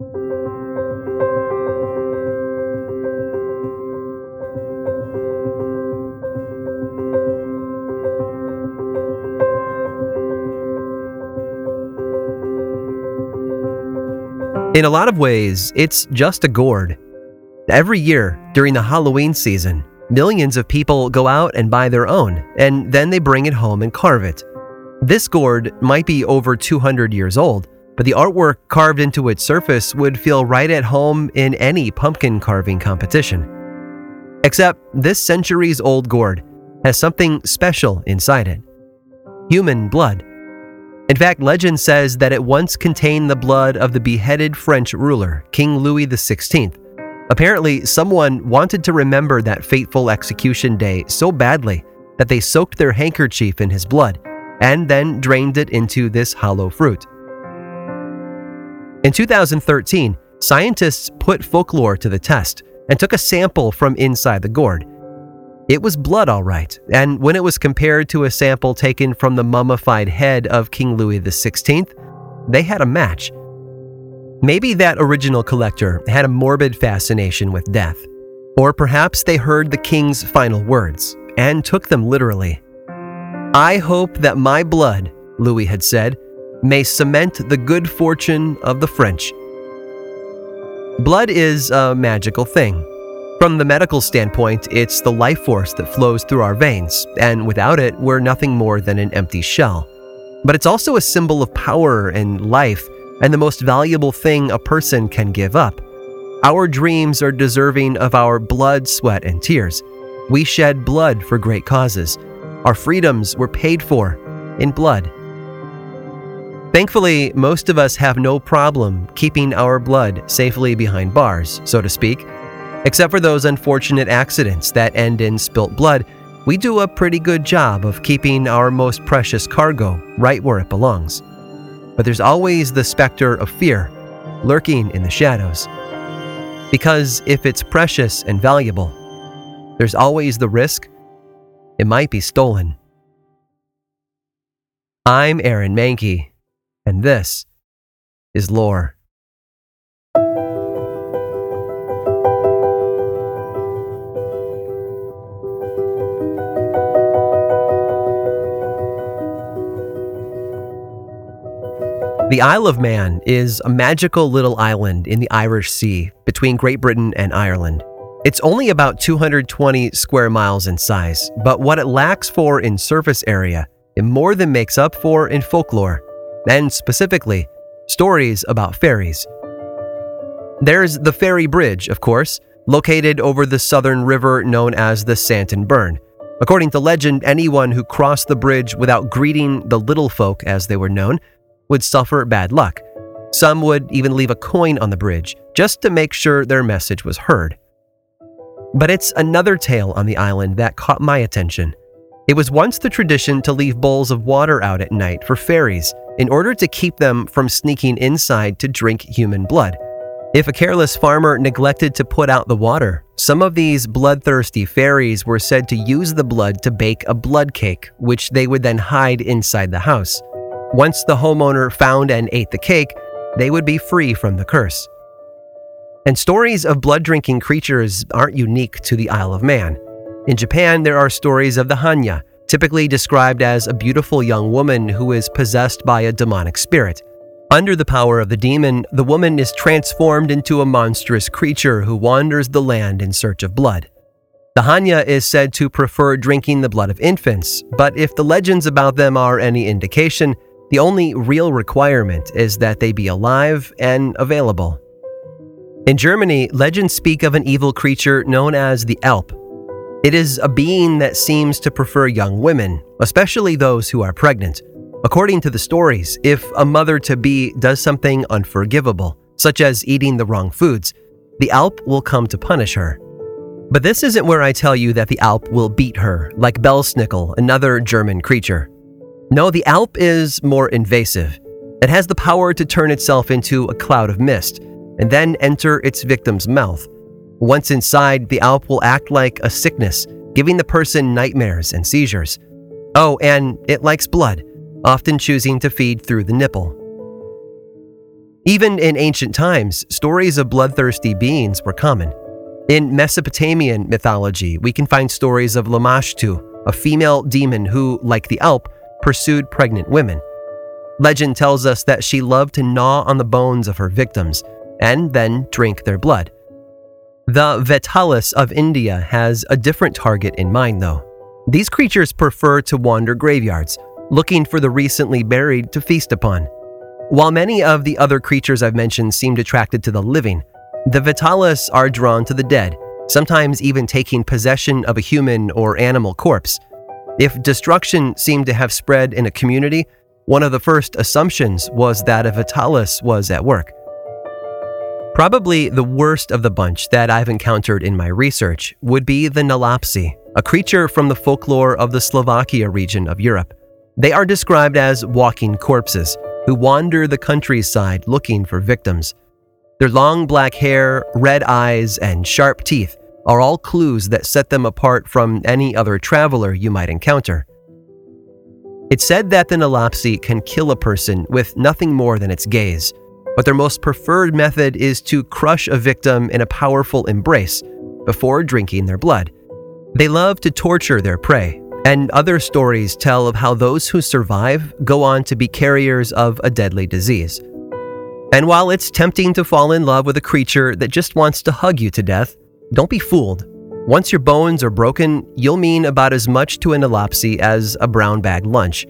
In a lot of ways, it's just a gourd. Every year, during the Halloween season, millions of people go out and buy their own, and then they bring it home and carve it. This gourd might be over 200 years old, but the artwork carved into its surface would feel right at home in any pumpkin carving competition. Except this centuries old gourd has something special inside it human blood. In fact, legend says that it once contained the blood of the beheaded French ruler, King Louis XVI. Apparently, someone wanted to remember that fateful execution day so badly that they soaked their handkerchief in his blood and then drained it into this hollow fruit. In 2013, scientists put folklore to the test and took a sample from inside the gourd. It was blood, all right, and when it was compared to a sample taken from the mummified head of King Louis XVI, they had a match. Maybe that original collector had a morbid fascination with death. Or perhaps they heard the king's final words and took them literally. I hope that my blood, Louis had said, may cement the good fortune of the French. Blood is a magical thing. From the medical standpoint, it's the life force that flows through our veins, and without it, we're nothing more than an empty shell. But it's also a symbol of power and life, and the most valuable thing a person can give up. Our dreams are deserving of our blood, sweat, and tears. We shed blood for great causes. Our freedoms were paid for in blood. Thankfully, most of us have no problem keeping our blood safely behind bars, so to speak, Except for those unfortunate accidents that end in spilt blood, we do a pretty good job of keeping our most precious cargo right where it belongs. But there's always the specter of fear lurking in the shadows. Because if it's precious and valuable, there's always the risk it might be stolen. I'm Aaron Mahnke, and this is Lore. The Isle of Man is a magical little island in the Irish Sea between Great Britain and Ireland. It's only about 220 square miles in size, but what it lacks for in surface area, it more than makes up for in folklore, and specifically, stories about fairies. There's the Fairy Bridge, of course, located over the southern river known as the Santon Burn. According to legend, anyone who crossed the bridge without greeting the little folk, as they were known, would suffer bad luck. Some would even leave a coin on the bridge just to make sure their message was heard. But it's another tale on the island that caught my attention. It was once the tradition to leave bowls of water out at night for fairies in order to keep them from sneaking inside to drink human blood. If a careless farmer neglected to put out the water, some of these bloodthirsty fairies were said to use the blood to bake a blood cake, which they would then hide inside the house. Once the homeowner found and ate the cake, they would be free from the curse. And stories of blood drinking creatures aren't unique to the Isle of Man. In Japan, there are stories of the Hanya, typically described as a beautiful young woman who is possessed by a demonic spirit. Under the power of the demon, the woman is transformed into a monstrous creature who wanders the land in search of blood. The Hanya is said to prefer drinking the blood of infants, but if the legends about them are any indication, the only real requirement is that they be alive and available. In Germany, legends speak of an evil creature known as the Alp. It is a being that seems to prefer young women, especially those who are pregnant. According to the stories, if a mother to be does something unforgivable, such as eating the wrong foods, the Alp will come to punish her. But this isn't where I tell you that the Alp will beat her, like Belsnickel, another German creature. No, the Alp is more invasive. It has the power to turn itself into a cloud of mist and then enter its victim's mouth. Once inside, the Alp will act like a sickness, giving the person nightmares and seizures. Oh, and it likes blood, often choosing to feed through the nipple. Even in ancient times, stories of bloodthirsty beings were common. In Mesopotamian mythology, we can find stories of Lamashtu, a female demon who, like the Alp, pursued pregnant women. Legend tells us that she loved to gnaw on the bones of her victims and then drink their blood. The Vetalas of India has a different target in mind, though. These creatures prefer to wander graveyards, looking for the recently buried to feast upon. While many of the other creatures I've mentioned seemed attracted to the living, the Vetalas are drawn to the dead, sometimes even taking possession of a human or animal corpse. If destruction seemed to have spread in a community, one of the first assumptions was that a Vetalis was at work. Probably the worst of the bunch that I've encountered in my research would be the Nelapsi, a creature from the folklore of the Slovakia region of Europe. They are described as walking corpses who wander the countryside looking for victims. Their long black hair, red eyes, and sharp teeth are all clues that set them apart from any other traveler you might encounter. It's said that the Nelapsi can kill a person with nothing more than its gaze, but their most preferred method is to crush a victim in a powerful embrace before drinking their blood. They love to torture their prey, and other stories tell of how those who survive go on to be carriers of a deadly disease. And while it's tempting to fall in love with a creature that just wants to hug you to death, don't be fooled. Once your bones are broken, you'll mean about as much to an Nelapsi as a brown bag lunch,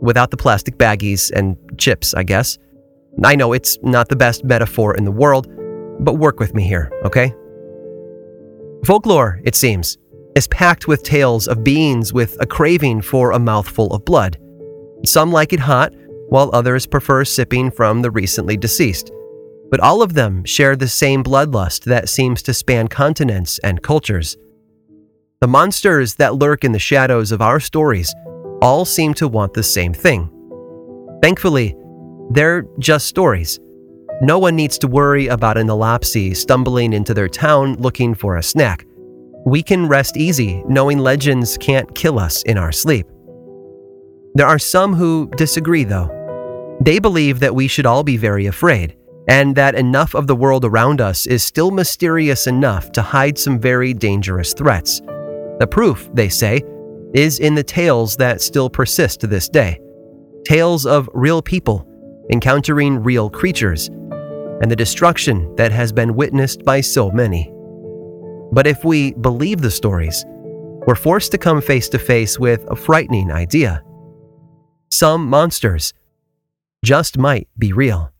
without the plastic baggies and chips, I guess. I know it's not the best metaphor in the world, but work with me here, okay? Folklore, it seems, is packed with tales of beings with a craving for a mouthful of blood. Some like it hot, while others prefer sipping from the recently deceased. But all of them share the same bloodlust that seems to span continents and cultures. The monsters that lurk in the shadows of our stories all seem to want the same thing. Thankfully, they're just stories. No one needs to worry about an Nelapsi stumbling into their town looking for a snack. We can rest easy knowing legends can't kill us in our sleep. There are some who disagree, though. They believe that we should all be very afraid, and that enough of the world around us is still mysterious enough to hide some very dangerous threats. The proof, they say, is in the tales that still persist to this day tales of real people encountering real creatures, and the destruction that has been witnessed by so many. But if we believe the stories, we're forced to come face to face with a frightening idea. Some monsters just might be real.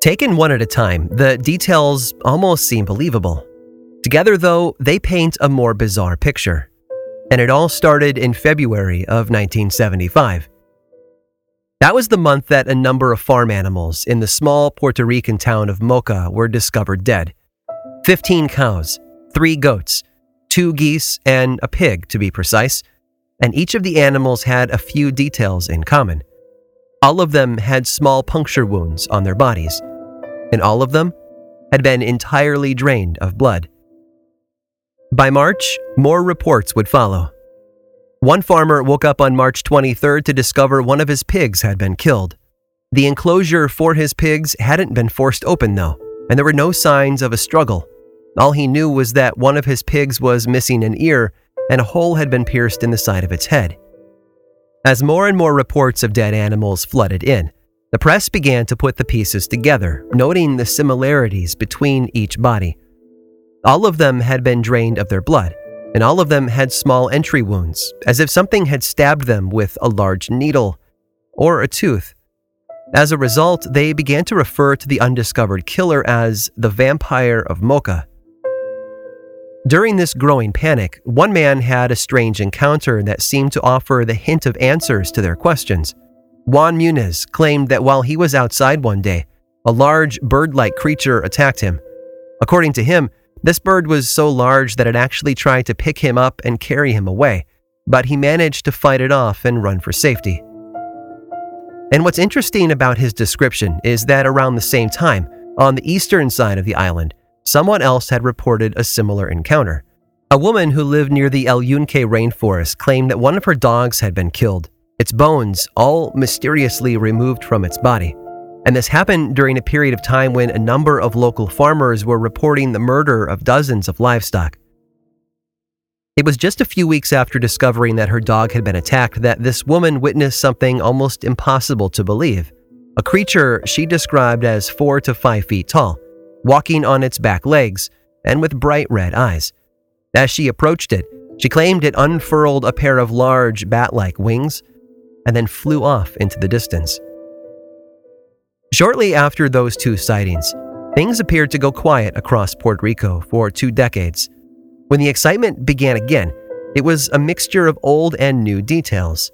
Taken one at a time, the details almost seem believable. Together, though, they paint a more bizarre picture. And it all started in February of 1975. That was the month that a number of farm animals in the small Puerto Rican town of Moca were discovered dead 15 cows, 3 goats, 2 geese, and a pig, to be precise. And each of the animals had a few details in common. All of them had small puncture wounds on their bodies and all of them had been entirely drained of blood. By March, more reports would follow. One farmer woke up on March 23rd to discover one of his pigs had been killed. The enclosure for his pigs hadn't been forced open, though, and there were no signs of a struggle. All he knew was that one of his pigs was missing an ear and a hole had been pierced in the side of its head. As more and more reports of dead animals flooded in, the press began to put the pieces together, noting the similarities between each body. All of them had been drained of their blood, and all of them had small entry wounds, as if something had stabbed them with a large needle or a tooth. As a result, they began to refer to the undiscovered killer as the Vampire of Moca. During this growing panic, one man had a strange encounter that seemed to offer the hint of answers to their questions. Juan Muniz claimed that while he was outside one day, a large bird like creature attacked him. According to him, this bird was so large that it actually tried to pick him up and carry him away, but he managed to fight it off and run for safety. And what's interesting about his description is that around the same time, on the eastern side of the island, someone else had reported a similar encounter. A woman who lived near the El Yunque rainforest claimed that one of her dogs had been killed, its bones all mysteriously removed from its body. And this happened during a period of time when a number of local farmers were reporting the murder of dozens of livestock. It was just a few weeks after discovering that her dog had been attacked that this woman witnessed something almost impossible to believe. A creature she described as four to five feet tall, walking on its back legs, and with bright red eyes. As she approached it, she claimed it unfurled a pair of large bat like wings and then flew off into the distance. Shortly after those two sightings, things appeared to go quiet across Puerto Rico for two decades. When the excitement began again, it was a mixture of old and new details.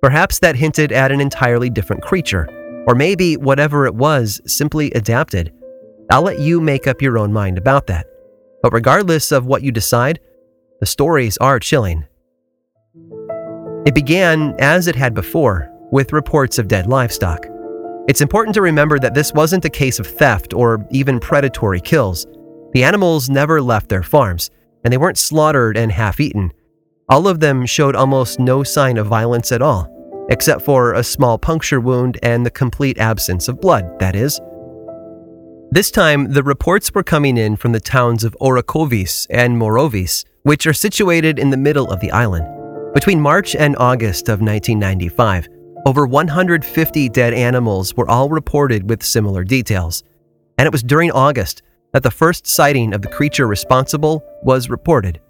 Perhaps that hinted at an entirely different creature, or maybe whatever it was simply adapted. I'll let you make up your own mind about that. But regardless of what you decide, the stories are chilling. It began, as it had before, with reports of dead livestock. It's important to remember that this wasn't a case of theft or even predatory kills. The animals never left their farms, and they weren't slaughtered and half eaten. All of them showed almost no sign of violence at all, except for a small puncture wound and the complete absence of blood, that is. This time, the reports were coming in from the towns of Orocovis and Morovis, which are situated in the middle of the island. Between March and August of 1995, over 150 dead animals were all reported with similar details. And it was during August that the first sighting of the creature responsible was reported.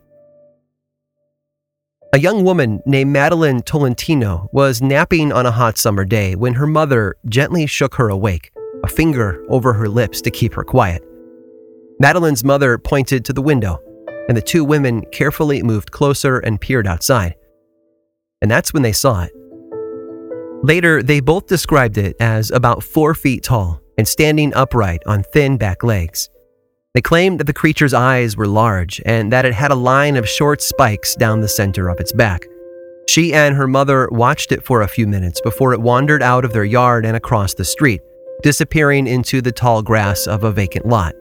A young woman named Madeline Tolentino was napping on a hot summer day when her mother gently shook her awake a finger over her lips to keep her quiet. Madeline's mother pointed to the window, and the two women carefully moved closer and peered outside. And that's when they saw it. Later, they both described it as about four feet tall and standing upright on thin back legs. They claimed that the creature's eyes were large and that it had a line of short spikes down the center of its back. She and her mother watched it for a few minutes before it wandered out of their yard and across the street, disappearing into the tall grass of a vacant lot.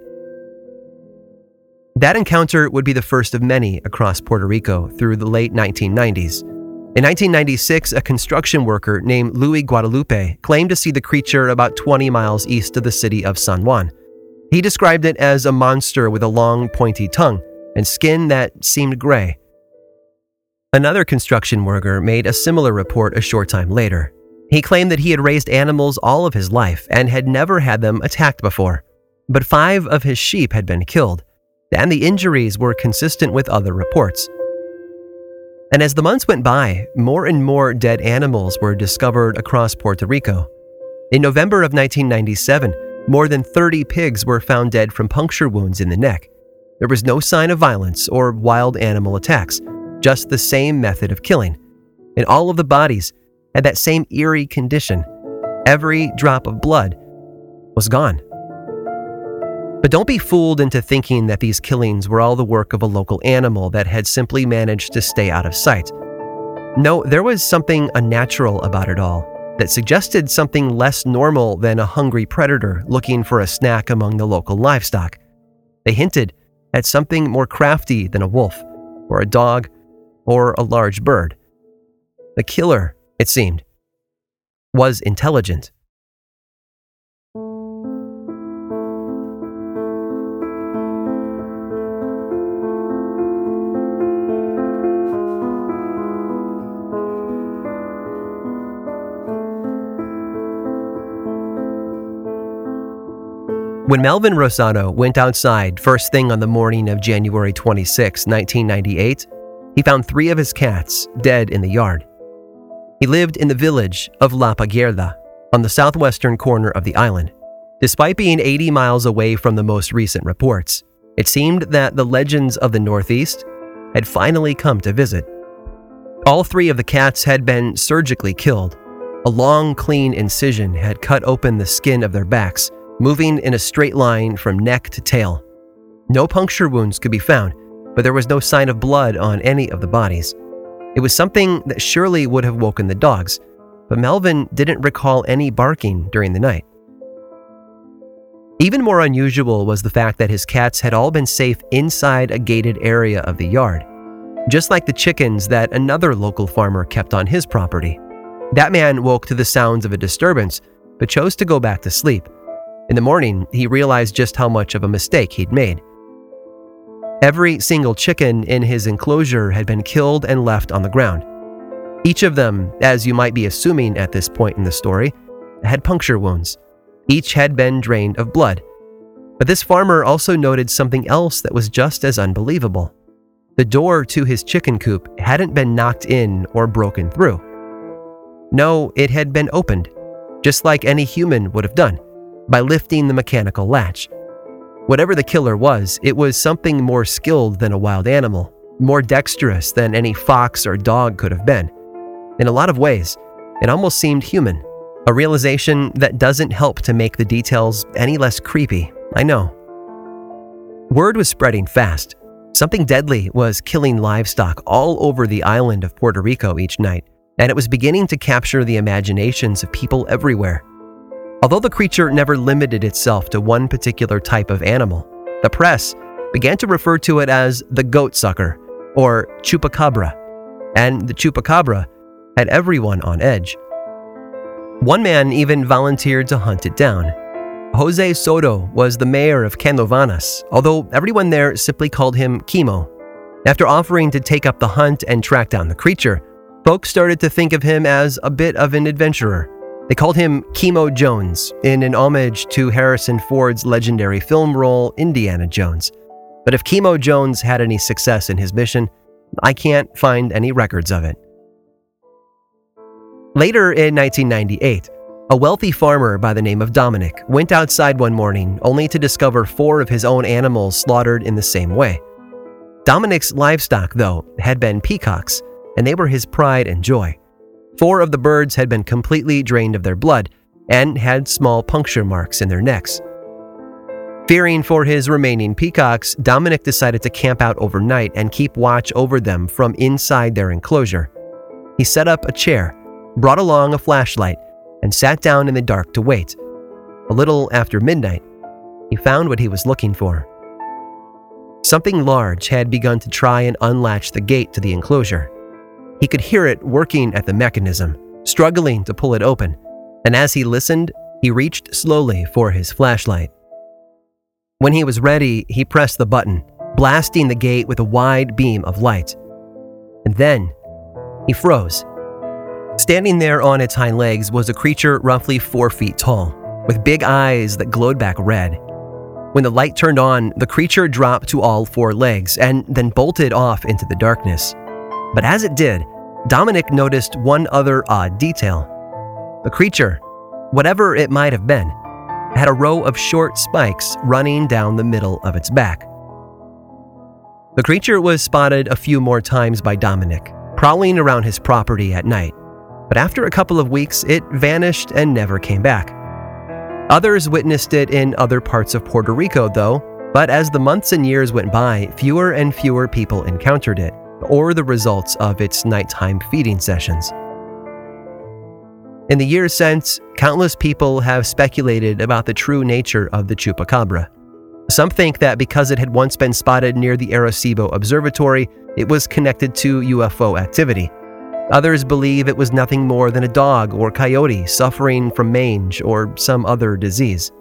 That encounter would be the first of many across Puerto Rico through the late 1990s. In 1996, a construction worker named Louis Guadalupe claimed to see the creature about 20 miles east of the city of San Juan. He described it as a monster with a long, pointy tongue and skin that seemed gray. Another construction worker made a similar report a short time later. He claimed that he had raised animals all of his life and had never had them attacked before. But five of his sheep had been killed, and the injuries were consistent with other reports. And as the months went by, more and more dead animals were discovered across Puerto Rico. In November of 1997, more than 30 pigs were found dead from puncture wounds in the neck. There was no sign of violence or wild animal attacks, just the same method of killing. And all of the bodies had that same eerie condition. Every drop of blood was gone. But don't be fooled into thinking that these killings were all the work of a local animal that had simply managed to stay out of sight. No, there was something unnatural about it all that suggested something less normal than a hungry predator looking for a snack among the local livestock. They hinted at something more crafty than a wolf, or a dog, or a large bird. The killer it seemed, was intelligent. When Melvin Rosano went outside first thing on the morning of January 26, 1998, he found three of his cats dead in the yard. He lived in the village of La Parguera on the southwestern corner of the island. Despite being 80 miles away from the most recent reports, it seemed that the legends of the Northeast had finally come to visit. All three of the cats had been surgically killed. A long, clean incision had cut open the skin of their backs, moving in a straight line from neck to tail. No puncture wounds could be found, but there was no sign of blood on any of the bodies. It was something that surely would have woken the dogs, but Melvin didn't recall any barking during the night. Even more unusual was the fact that his cats had all been safe inside a gated area of the yard, just like the chickens that another local farmer kept on his property. That man woke to the sounds of a disturbance, but chose to go back to sleep. In the morning, he realized just how much of a mistake he'd made. Every single chicken in his enclosure had been killed and left on the ground. Each of them, as you might be assuming at this point in the story, had puncture wounds. Each had been drained of blood. But this farmer also noted something else that was just as unbelievable. The door to his chicken coop hadn't been knocked in or broken through. No, it had been opened, just like any human would have done, by lifting the mechanical latch. Whatever the killer was, it was something more skilled than a wild animal, more dexterous than any fox or dog could have been. In a lot of ways, it almost seemed human. A realization that doesn't help to make the details any less creepy, I know. Word was spreading fast. Something deadly was killing livestock all over the island of Puerto Rico each night, and it was beginning to capture the imaginations of people everywhere. Although the creature never limited itself to one particular type of animal, the press began to refer to it as the goat sucker or chupacabra, and the chupacabra had everyone on edge. One man even volunteered to hunt it down. Jose Soto was the mayor of Canovanas, although everyone there simply called him Chemo. After offering to take up the hunt and track down the creature, folks started to think of him as a bit of an adventurer. They called him Chemo Jones, in an homage to Harrison Ford's legendary film role Indiana Jones. But if Chemo Jones had any success in his mission, I can't find any records of it. Later in 1998, a wealthy farmer by the name of Dominic went outside one morning only to discover four of his own animals slaughtered in the same way. Dominic's livestock, though, had been peacocks, and they were his pride and joy. Four of the birds had been completely drained of their blood and had small puncture marks in their necks. Fearing for his remaining peacocks, Dominic decided to camp out overnight and keep watch over them from inside their enclosure. He set up a chair brought along a flashlight, and sat down in the dark to wait. A little after midnight, he found what he was looking for. Something large had begun to try and unlatch the gate to the enclosure. He could hear it working at the mechanism, struggling to pull it open, and as he listened, he reached slowly for his flashlight. When he was ready, he pressed the button, blasting the gate with a wide beam of light. And then he froze Standing there on its hind legs was a creature roughly four feet tall, with big eyes that glowed back red. When the light turned on, the creature dropped to all four legs and then bolted off into the darkness. But as it did, Dominic noticed one other odd detail. The creature, whatever it might have been, had a row of short spikes running down the middle of its back. The creature was spotted a few more times by Dominic, prowling around his property at night but after a couple of weeks, it vanished and never came back. Others witnessed it in other parts of Puerto Rico, though, but as the months and years went by, fewer and fewer people encountered it, or the results of its nighttime feeding sessions. In the years since, countless people have speculated about the true nature of the chupacabra. Some think that because it had once been spotted near the Arecibo Observatory, it was connected to UFO activity. Others believe it was nothing more than a dog or coyote suffering from mange or some other disease.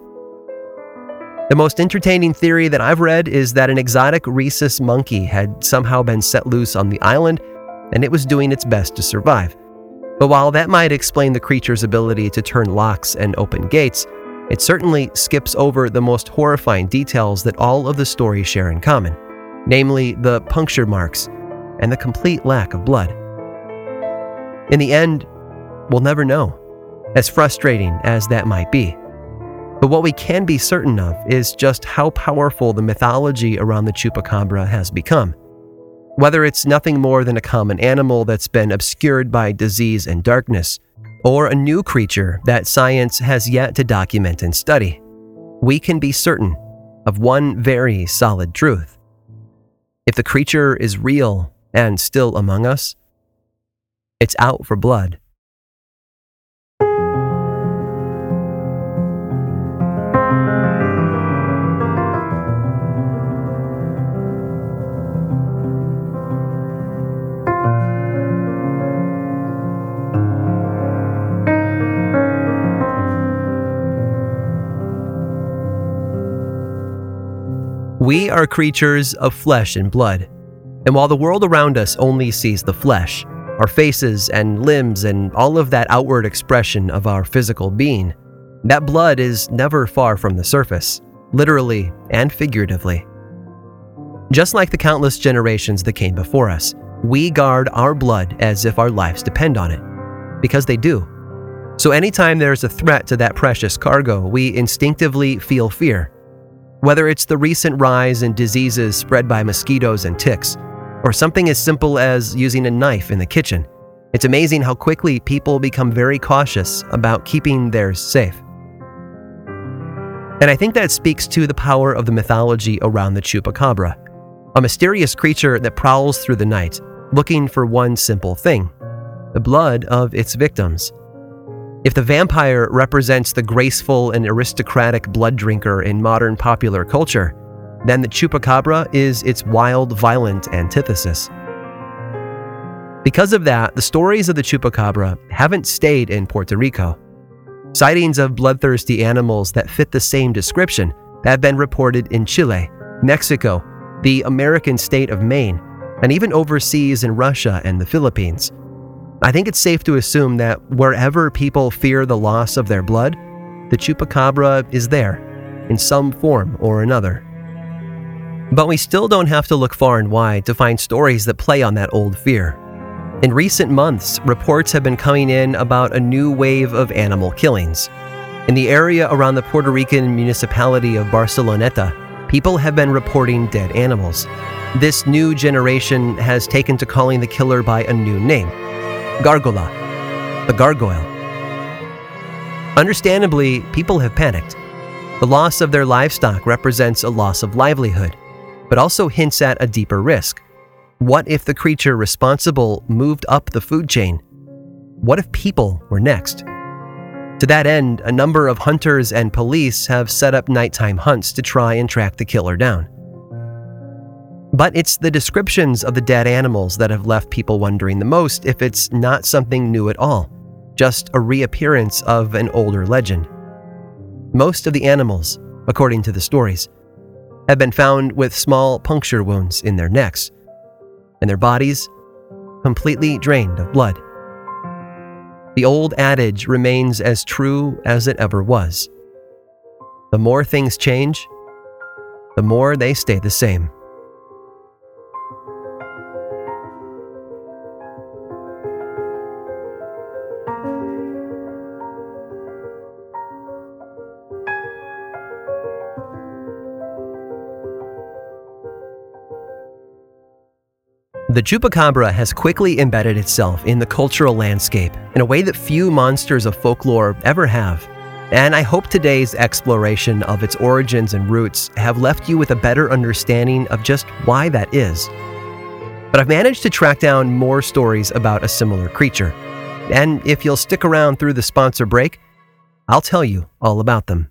The most entertaining theory that I've read is that an exotic rhesus monkey had somehow been set loose on the island and it was doing its best to survive. But while that might explain the creature's ability to turn locks and open gates, it certainly skips over the most horrifying details that all of the stories share in common, namely the puncture marks and the complete lack of blood. In the end, we'll never know, as frustrating as that might be. But what we can be certain of is just how powerful the mythology around the chupacabra has become. Whether it's nothing more than a common animal that's been obscured by disease and darkness, or a new creature that science has yet to document and study, we can be certain of one very solid truth. If the creature is real and still among us, it's out for blood. Are creatures of flesh and blood. And while the world around us only sees the flesh, our faces and limbs and all of that outward expression of our physical being, that blood is never far from the surface, literally and figuratively. Just like the countless generations that came before us, we guard our blood as if our lives depend on it, because they do. So anytime there's a threat to that precious cargo, we instinctively feel fear. Whether it's the recent rise in diseases spread by mosquitoes and ticks, or something as simple as using a knife in the kitchen, it's amazing how quickly people become very cautious about keeping theirs safe. And I think that speaks to the power of the mythology around the chupacabra, a mysterious creature that prowls through the night, looking for one simple thing the blood of its victims. If the vampire represents the graceful and aristocratic blood drinker in modern popular culture, then the chupacabra is its wild, violent antithesis. Because of that, the stories of the chupacabra haven't stayed in Puerto Rico. Sightings of bloodthirsty animals that fit the same description have been reported in Chile, Mexico, the American state of Maine, and even overseas in Russia and the Philippines. I think it's safe to assume that wherever people fear the loss of their blood, the chupacabra is there, in some form or another. But we still don't have to look far and wide to find stories that play on that old fear. In recent months, reports have been coming in about a new wave of animal killings. In the area around the Puerto Rican municipality of Barceloneta, people have been reporting dead animals. This new generation has taken to calling the killer by a new name Gargola, the gargoyle. Understandably, people have panicked. The loss of their livestock represents a loss of livelihood, but also hints at a deeper risk. What if the creature responsible moved up the food chain? What if people were next? To that end, a number of hunters and police have set up nighttime hunts to try and track the killer down. But it's the descriptions of the dead animals that have left people wondering the most if it's not something new at all, just a reappearance of an older legend. Most of the animals, according to the stories, have been found with small puncture wounds in their necks, and their bodies completely drained of blood. The old adage remains as true as it ever was. The more things change, the more they stay the same. The chupacabra has quickly embedded itself in the cultural landscape in a way that few monsters of folklore ever have. And I hope today's exploration of its origins and roots have left you with a better understanding of just why that is. But I've managed to track down more stories about a similar creature. And if you'll stick around through the sponsor break, I'll tell you all about them.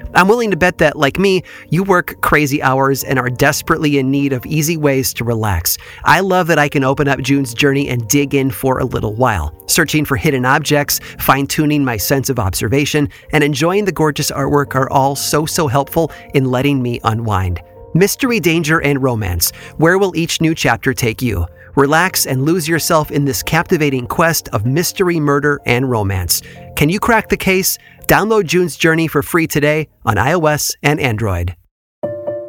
I'm willing to bet that, like me, you work crazy hours and are desperately in need of easy ways to relax. I love that I can open up June's journey and dig in for a little while, searching for hidden objects, fine tuning my sense of observation, and enjoying the gorgeous artwork are all so, so helpful in letting me unwind. Mystery, danger, and romance. Where will each new chapter take you? Relax and lose yourself in this captivating quest of mystery, murder, and romance. Can you crack the case? Download June's Journey for free today on iOS and Android.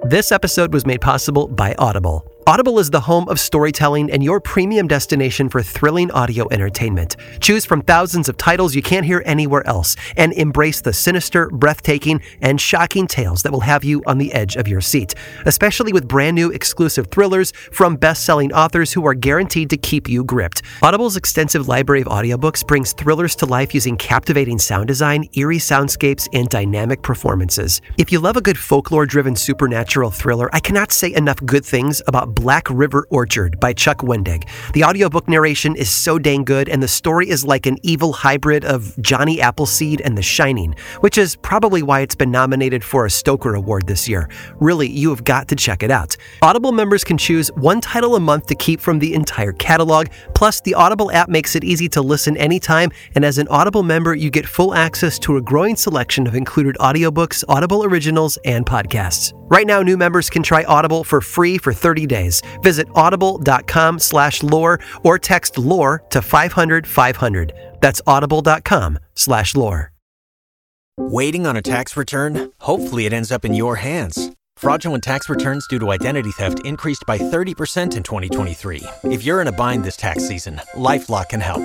This episode was made possible by Audible. Audible is the home of storytelling and your premium destination for thrilling audio entertainment. Choose from thousands of titles you can't hear anywhere else and embrace the sinister, breathtaking, and shocking tales that will have you on the edge of your seat, especially with brand new exclusive thrillers from best selling authors who are guaranteed to keep you gripped. Audible's extensive library of audiobooks brings thrillers to life using captivating sound design, eerie soundscapes, and dynamic performances. If you love a good folklore driven supernatural thriller, I cannot say enough good things about Black River Orchard by Chuck Wendig. The audiobook narration is so dang good, and the story is like an evil hybrid of Johnny Appleseed and The Shining, which is probably why it's been nominated for a Stoker Award this year. Really, you have got to check it out. Audible members can choose one title a month to keep from the entire catalog. Plus, the Audible app makes it easy to listen anytime, and as an Audible member, you get full access to a growing selection of included audiobooks, Audible originals, and podcasts. Right now, new members can try Audible for free for 30 days. Visit audible.com slash lore or text lore to 500 500. That's audible.com slash lore. Waiting on a tax return? Hopefully it ends up in your hands. Fraudulent tax returns due to identity theft increased by 30% in 2023. If you're in a bind this tax season, LifeLock can help.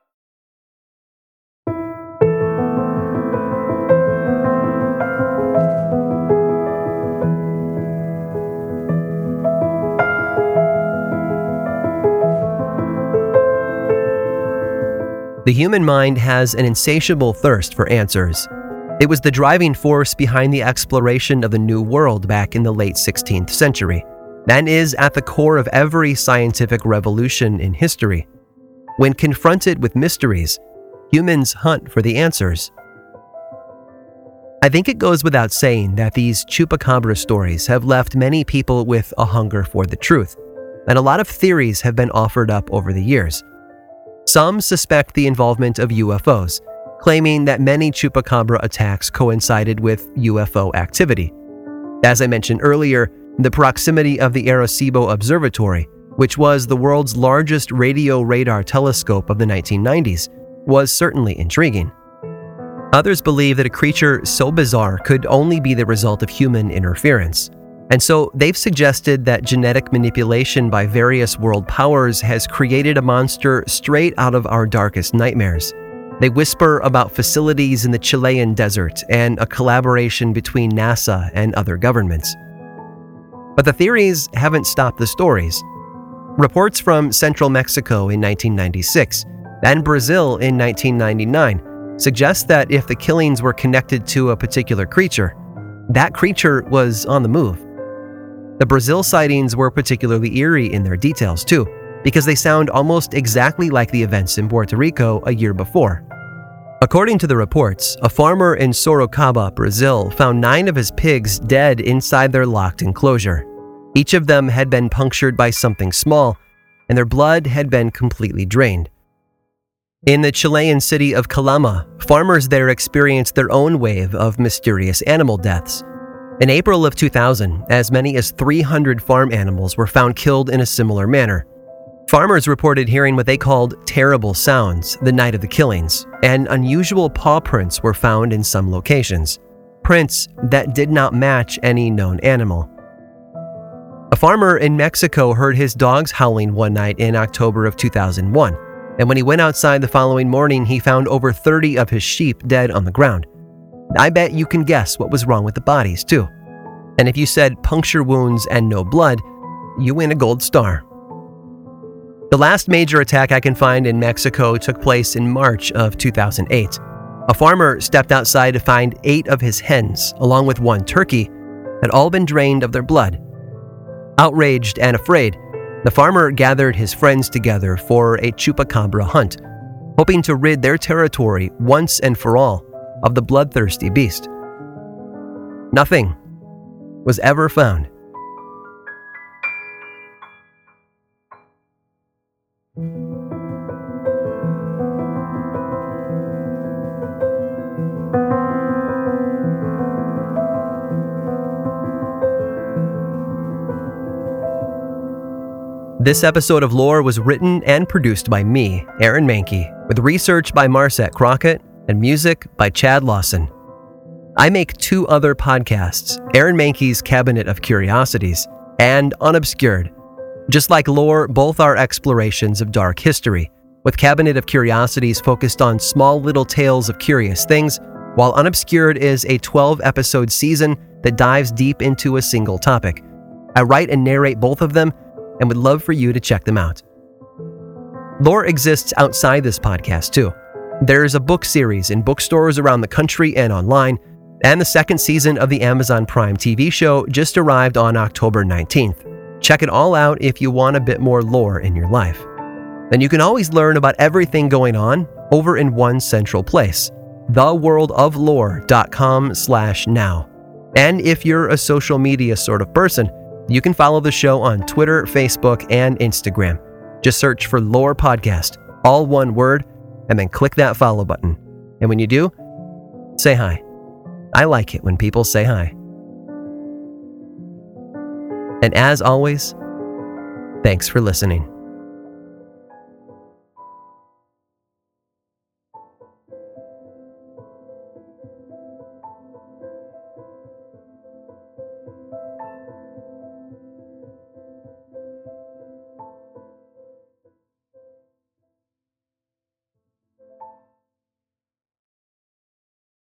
The human mind has an insatiable thirst for answers. It was the driving force behind the exploration of the New World back in the late 16th century, and is at the core of every scientific revolution in history. When confronted with mysteries, humans hunt for the answers. I think it goes without saying that these chupacabra stories have left many people with a hunger for the truth, and a lot of theories have been offered up over the years. Some suspect the involvement of UFOs, claiming that many chupacabra attacks coincided with UFO activity. As I mentioned earlier, the proximity of the Arecibo Observatory, which was the world's largest radio radar telescope of the 1990s, was certainly intriguing. Others believe that a creature so bizarre could only be the result of human interference. And so they've suggested that genetic manipulation by various world powers has created a monster straight out of our darkest nightmares. They whisper about facilities in the Chilean desert and a collaboration between NASA and other governments. But the theories haven't stopped the stories. Reports from central Mexico in 1996 and Brazil in 1999 suggest that if the killings were connected to a particular creature, that creature was on the move. The Brazil sightings were particularly eerie in their details, too, because they sound almost exactly like the events in Puerto Rico a year before. According to the reports, a farmer in Sorocaba, Brazil, found nine of his pigs dead inside their locked enclosure. Each of them had been punctured by something small, and their blood had been completely drained. In the Chilean city of Calama, farmers there experienced their own wave of mysterious animal deaths. In April of 2000, as many as 300 farm animals were found killed in a similar manner. Farmers reported hearing what they called terrible sounds the night of the killings, and unusual paw prints were found in some locations. Prints that did not match any known animal. A farmer in Mexico heard his dogs howling one night in October of 2001, and when he went outside the following morning, he found over 30 of his sheep dead on the ground. I bet you can guess what was wrong with the bodies, too. And if you said puncture wounds and no blood, you win a gold star. The last major attack I can find in Mexico took place in March of 2008. A farmer stepped outside to find eight of his hens, along with one turkey, had all been drained of their blood. Outraged and afraid, the farmer gathered his friends together for a chupacabra hunt, hoping to rid their territory once and for all of the bloodthirsty beast. Nothing was ever found. This episode of Lore was written and produced by me, Aaron Mahnke, with research by Marset Crockett and music by Chad Lawson. I make two other podcasts Aaron Mahnke's Cabinet of Curiosities and Unobscured. Just like Lore, both are explorations of dark history, with Cabinet of Curiosities focused on small little tales of curious things, while Unobscured is a 12 episode season that dives deep into a single topic. I write and narrate both of them and would love for you to check them out. Lore exists outside this podcast too. There's a book series in bookstores around the country and online, and the second season of the Amazon Prime TV show just arrived on October 19th. Check it all out if you want a bit more lore in your life. Then you can always learn about everything going on over in one central place, theworldoflore.com slash now. And if you're a social media sort of person, you can follow the show on Twitter, Facebook, and Instagram. Just search for Lore Podcast, all one word, and then click that follow button. And when you do, say hi. I like it when people say hi. And as always, thanks for listening.